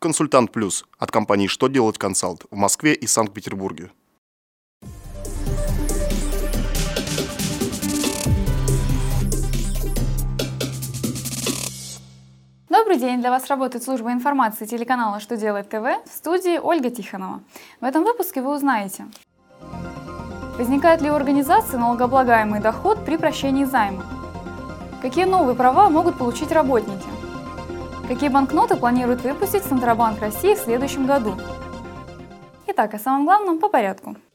Консультант Плюс от компании «Что делать консалт» в Москве и Санкт-Петербурге. Добрый день! Для вас работает служба информации телеканала «Что делает ТВ» в студии Ольга Тихонова. В этом выпуске вы узнаете, возникает ли у организации налогооблагаемый доход при прощении займа, какие новые права могут получить работники, какие банкноты планирует выпустить Центробанк России в следующем году. Итак, о самом главном по порядку –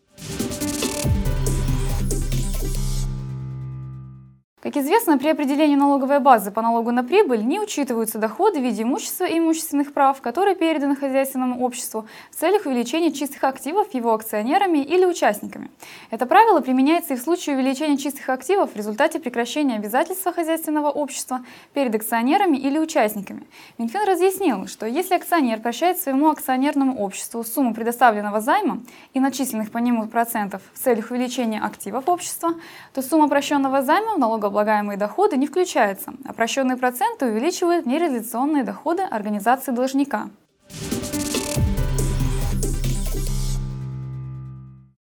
Как известно, при определении налоговой базы по налогу на прибыль не учитываются доходы в виде имущества и имущественных прав, которые переданы хозяйственному обществу в целях увеличения чистых активов его акционерами или участниками. Это правило применяется и в случае увеличения чистых активов в результате прекращения обязательства хозяйственного общества перед акционерами или участниками. Минфин разъяснил, что если акционер прощает своему акционерному обществу сумму предоставленного займа и начисленных по нему процентов в целях увеличения активов общества, то сумма прощенного займа в налоговой налогооблагаемые доходы не включаются, а проценты увеличивают нереализационные доходы организации должника.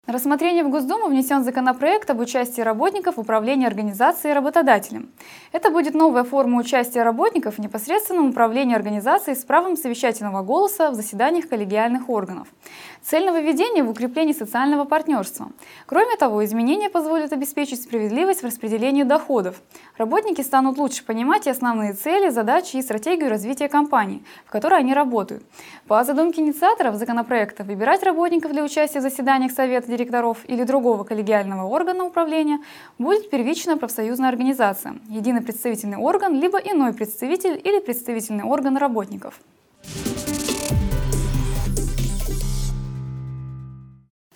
На рассмотрение в Госдуму внесен законопроект об участии работников в управлении организацией работодателем. Это будет новая форма участия работников в непосредственном управлении организацией с правом совещательного голоса в заседаниях коллегиальных органов. Цель нововведения в укреплении социального партнерства. Кроме того, изменения позволят обеспечить справедливость в распределении доходов. Работники станут лучше понимать и основные цели, задачи и стратегию развития компании, в которой они работают. По задумке инициаторов законопроекта, выбирать работников для участия в заседаниях Совета директоров или другого коллегиального органа управления будет первичная профсоюзная организация, единый представительный орган, либо иной представитель или представительный орган работников.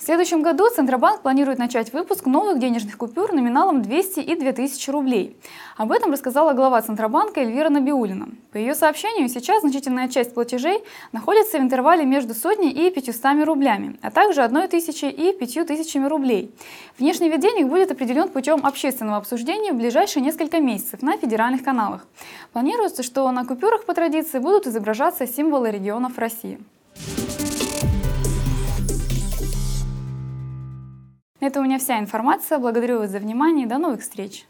В следующем году Центробанк планирует начать выпуск новых денежных купюр номиналом 200 и 2000 рублей. Об этом рассказала глава Центробанка Эльвира Набиулина. По ее сообщению, сейчас значительная часть платежей находится в интервале между сотней и 500 рублями, а также 1 тысячей и 5 тысячами рублей. Внешний вид денег будет определен путем общественного обсуждения в ближайшие несколько месяцев на федеральных каналах. Планируется, что на купюрах по традиции будут изображаться символы регионов России. Это у меня вся информация. Благодарю вас за внимание до новых встреч!